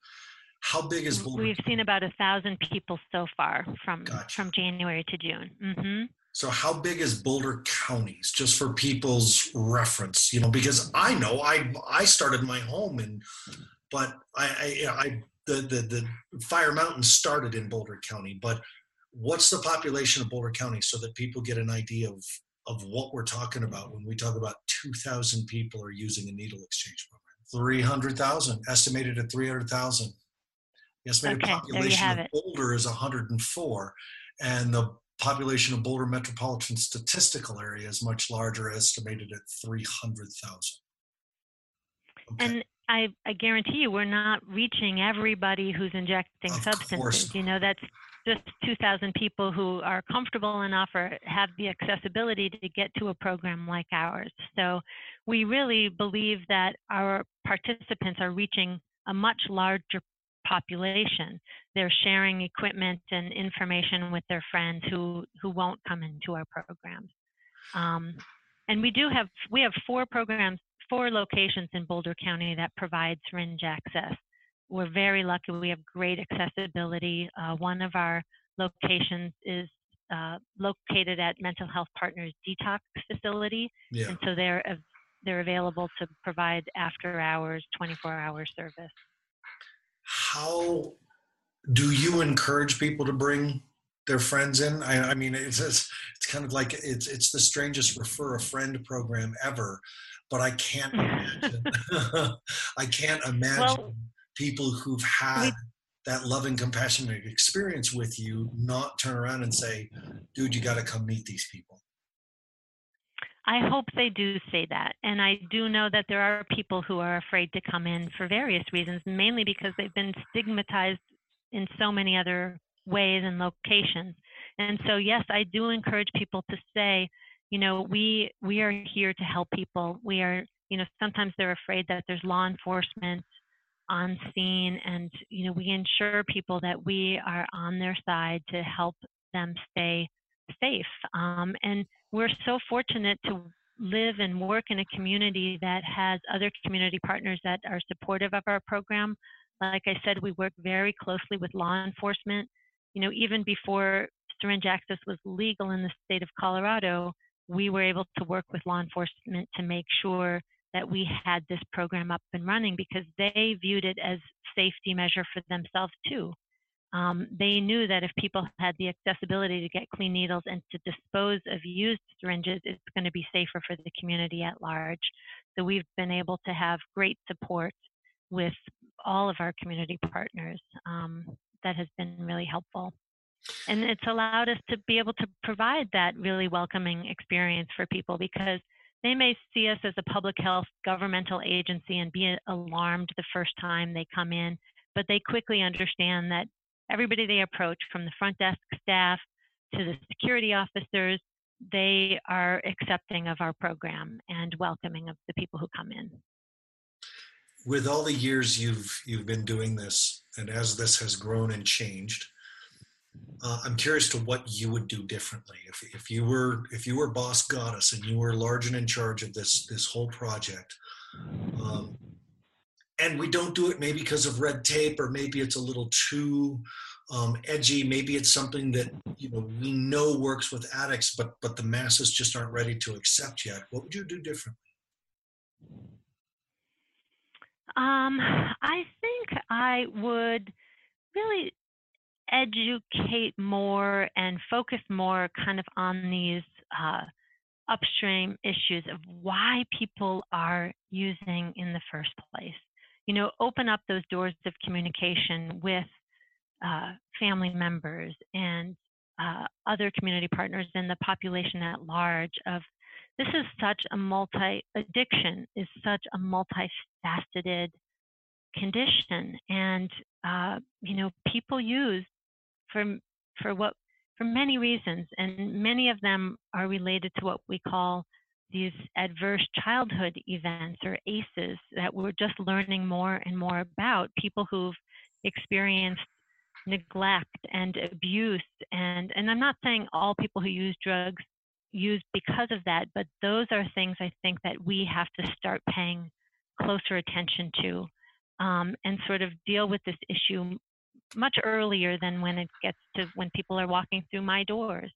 How big is Boulder? We've seen about a thousand people so far from Gotcha. from January to June. Mm-hmm. So how big is Boulder counties, just for people's reference? You know, because I know I I started my home in, but I I, I the, the the Fire Mountain started in Boulder County, but what's the population of Boulder County so that people get an idea of of what we're talking about when we talk about 2,000 people are using a needle exchange program? 300,000, estimated at 300,000. The estimated Okay, population of. Boulder is 104, and the population of Boulder Metropolitan Statistical Area is much larger, estimated at 300,000. Okay. And I, I guarantee you, we're not reaching everybody who's injecting Of substances. You know, that's just 2,000 people who are comfortable enough or have the accessibility to get to a program like ours. So we really believe that our participants are reaching a much larger population. They're sharing equipment and information with their friends who, who won't come into our programs. Um, and we do have we have four programs, four locations in Boulder County that provide syringe access. We're very lucky. We have great accessibility. Uh, one of our locations is uh, located at Mental Health Partners Detox Facility, yeah. and so they're they're available to provide after hours, 24 hour service. How do you encourage people to bring their friends in? I, I mean, it's, it's it's kind of like it's it's the strangest refer a friend program ever, but I can't imagine. I can't imagine Well, people who've had we- that loving, compassionate experience with you not turn around and say, "Dude, you got to come meet these people." I hope they do say that. And I do know that there are people who are afraid to come in for various reasons, mainly because they've been stigmatized in so many other ways and locations. And so yes, I do encourage people to say, you know, we we are here to help people. We are, you know, sometimes they're afraid that there's law enforcement on scene and you know, we ensure people that we are on their side to help them stay safe. Um, and we're so fortunate to live and work in a community that has other community partners that are supportive of our program. Like I said, we work very closely with law enforcement. You know, even before syringe access was legal in the state of Colorado, we were able to work with law enforcement to make sure that we had this program up and running because they viewed it as safety measure for themselves too um, they knew that if people had the accessibility to get clean needles and to dispose of used syringes, it's going to be safer for the community at large. So we've been able to have great support with all of our community partners. Um, that has been really helpful. And it's allowed us to be able to provide that really welcoming experience for people because they may see us as a public health governmental agency and be alarmed the first time they come in, but they quickly understand that everybody they approach, from the front desk staff to the security officers, they are accepting of our program and welcoming of the people who come in. With all the years you've you've been doing this, and as this has grown and changed, uh, I'm curious to what you would do differently if, if you were if you were boss goddess and you were large and in charge of this this whole project. Um, and we don't do it maybe because of red tape or maybe it's a little too um, edgy maybe it's something that you know we know works with addicts but but the masses just aren't ready to accept yet what would you do differently Um, I think I would really educate more and focus more kind of on these uh, upstream issues of why people are using in the first place. You know, open up those doors of communication with uh, family members and uh, other community partners and the population at large of this is such a multi addiction is such a multifaceted condition and uh, you know people use for for what for many reasons and many of them are related to what we call these adverse childhood events or ACEs that we're just learning more and more about. People who've experienced neglect and abuse and and I'm not saying all people who use drugs use because of that but those are things I think that we have to start paying closer attention to um, and sort of deal with this issue much earlier than when it gets to when people are walking through my doors.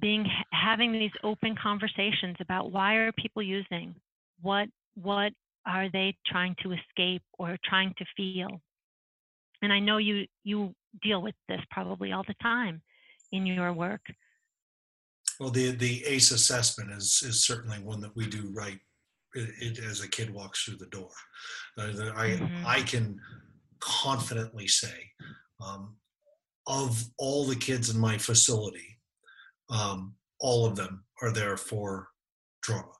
Being having these open conversations about why are people using what what are they trying to escape or trying to feel? And i know you you deal with this probably all the time in your work. Well the the ACE assessment is is certainly one that we do right it, it, as a kid walks through the door. Uh, i mm-hmm. i can confidently say um, of all the kids in my facility um, all of them are there for trauma.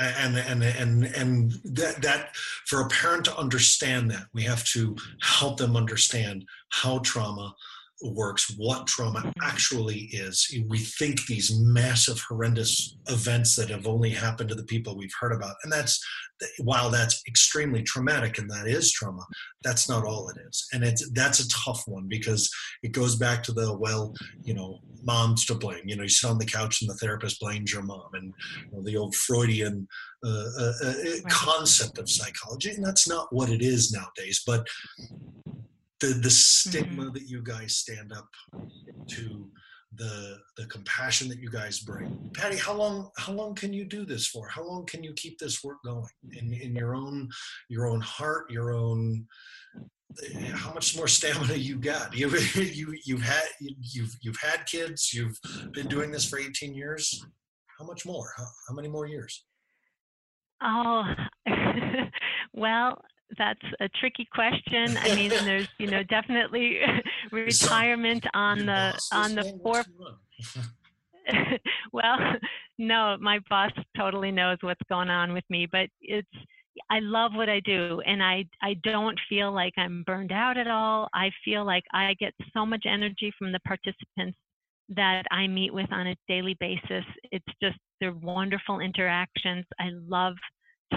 And and and and that that for a parent to understand that we have to help them understand how trauma works, what trauma mm-hmm. actually is. We think these massive, horrendous events that have only happened to the people we've heard about. And that's, while that's extremely traumatic and that is trauma, that's not all it is. And it's, that's a tough one because it goes back to the, well, you know, mom's to blame. You know, you sit on the couch and the therapist blames your mom and you know, the old Freudian uh, uh, uh, concept of psychology. And that's not what it is nowadays. But the the stigma mm-hmm. that you guys stand up to the the compassion that you guys bring. Patty how long how long can you do this for? How long can you keep this work going? In in your own your own heart your own how much more stamina you got? You you you've had you've you've had kids you've been doing this for 18 years. How much more? How, how many more years? Oh well that's a tricky question. I mean, there's you know definitely retirement on the on the four. well, no, my boss totally knows what's going on with me, but it's I love what I do and I I don't feel like I'm burned out at all. I feel like I get so much energy from the participants that I meet with on a daily basis. It's just they're wonderful interactions. I love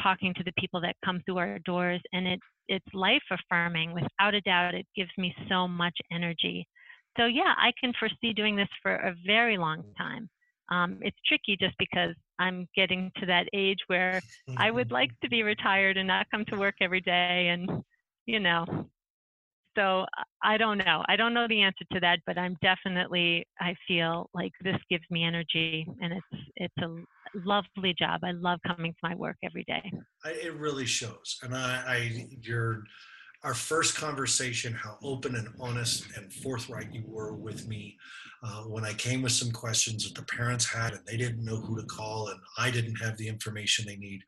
talking to the people that come through our doors and it it's life affirming without a doubt it gives me so much energy. So yeah i can foresee doing this for a very long time. Um, it's tricky just because i'm getting to that age where i would like to be retired and not come to work every day and you know. So i don't know. I don't know the answer to that but i'm definitely i feel like this gives me energy and it's it's a lovely job. I love coming to my work every day. I, it really shows, and I, I your our first conversation, how open and honest and forthright you were with me uh, when I came with some questions that the parents had and they didn't know who to call and I didn't have the information they need.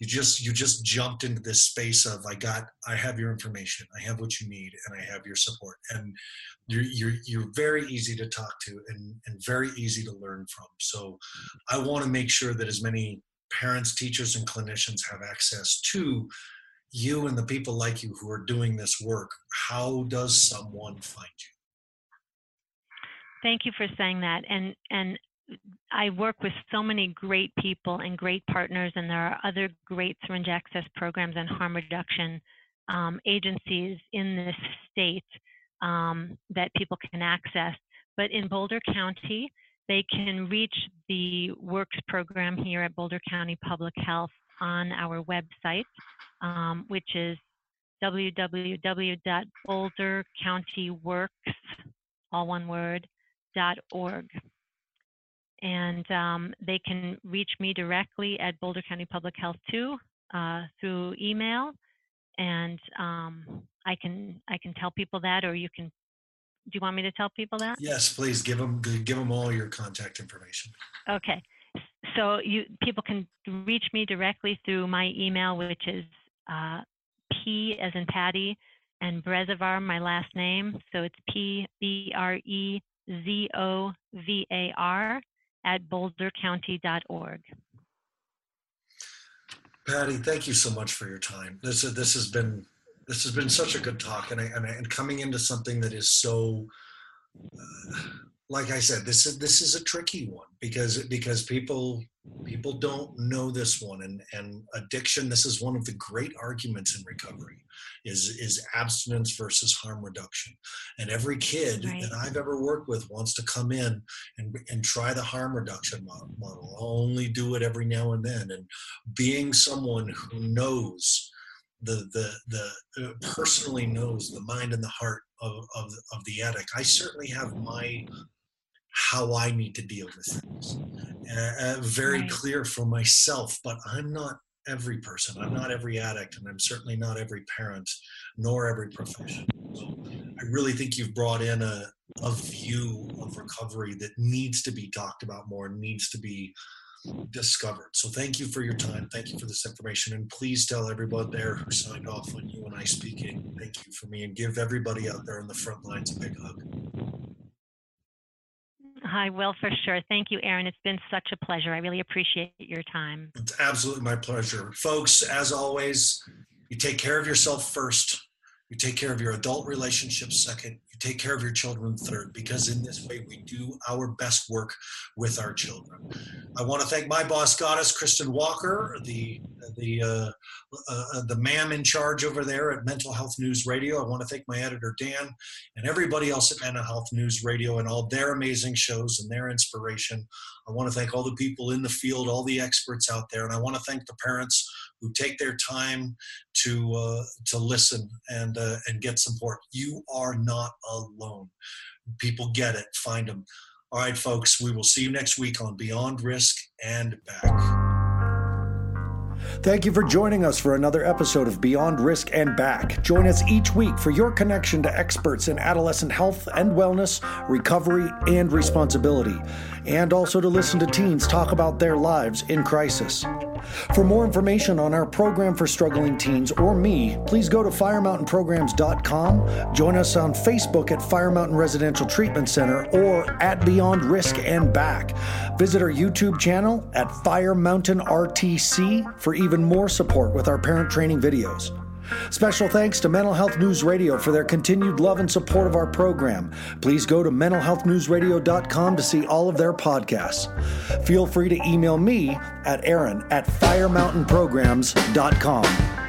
You just you just jumped into this space of I got I have your information, I have what you need, and I have your support. And you're you're, you're very easy to talk to and, and very easy to learn from. So I want to make sure that as many parents, teachers, and clinicians have access to you and the people like you who are doing this work, how does someone find you? Thank you for saying that. And and I work with so many great people and great partners, and there are other great syringe access programs and harm reduction um, agencies in this state um, that people can access. But in Boulder County, they can reach the Works program here at Boulder County Public Health on our website, um, which is www.bouldercountyworks, all one word, .org. And um, they can reach me directly at Boulder County Public Health too uh, through email, and um, I can I can tell people that, or you can Do you want me to tell people that? Yes, please give them give them all your contact information. Okay. So you people can reach me directly through my email, which is uh, P as in Patty and Brezovar, my last name. So it's P B R E Z O V A R at bouldercounty.org. Patty, thank you so much for your time. This this has been this has been such a good talk, and I, and, I, and coming into something that is so, uh, like I said, this is this is a tricky one because because people people don't know this one, and and addiction. This is one of the great arguments in recovery, is is abstinence versus harm reduction, and every kid Right. that I've ever worked with wants to come in and and try the harm reduction model. I'll only do it every now and then, and being someone who knows the the the uh, personally knows the mind and the heart of, of of the addict. I certainly have my how I need to deal with things, uh, uh, very Right. clear for myself. But I'm not every person. I'm not every addict, and I'm certainly not every parent, nor every professional. So I really think you've brought in a a view of recovery that needs to be talked about more, needs to be discovered. So thank you for your time. Thank you for this information. And please tell everybody there who signed off on you and I speaking, thank you for me and give everybody out there on the front lines a big hug. I will for sure. Thank you, Aaron. It's been such a pleasure. I really appreciate your time. It's absolutely my pleasure. Folks, as always, you take care of yourself first. You take care of your adult relationships second. You take care of your children third, because in this way we do our best work with our children. I want to thank my boss goddess, Kristin Walker, the the uh, uh, the man in charge over there at Mental Health News Radio. I want to thank my editor Dan and everybody else at Mental Health News Radio and all their amazing shows and their inspiration. I want to thank all the people in the field, all the experts out there, and I want to thank the parents who take their time to uh, to listen and uh, and get support. You are not alone. People get it. Find them. All right, folks. We will see you next week on Beyond Risk and Back. Thank you for joining us for another episode of Beyond Risk and Back. Join us each week for your connection to experts in adolescent health and wellness, recovery, and responsibility, and also to listen to teens talk about their lives in crisis. For more information on our program for struggling teens or me, please go to firemountainprograms.com, join us on Facebook at Fire Mountain Residential Treatment Center or at Beyond Risk and Back. Visit our YouTube channel at Fire Mountain RTC for even more support with our parent training videos. Special thanks to Mental Health News Radio for their continued love and support of our program. Please go to mentalhealthnewsradio.com to see all of their podcasts. Feel free to email me at aaron at firemountainprograms.com.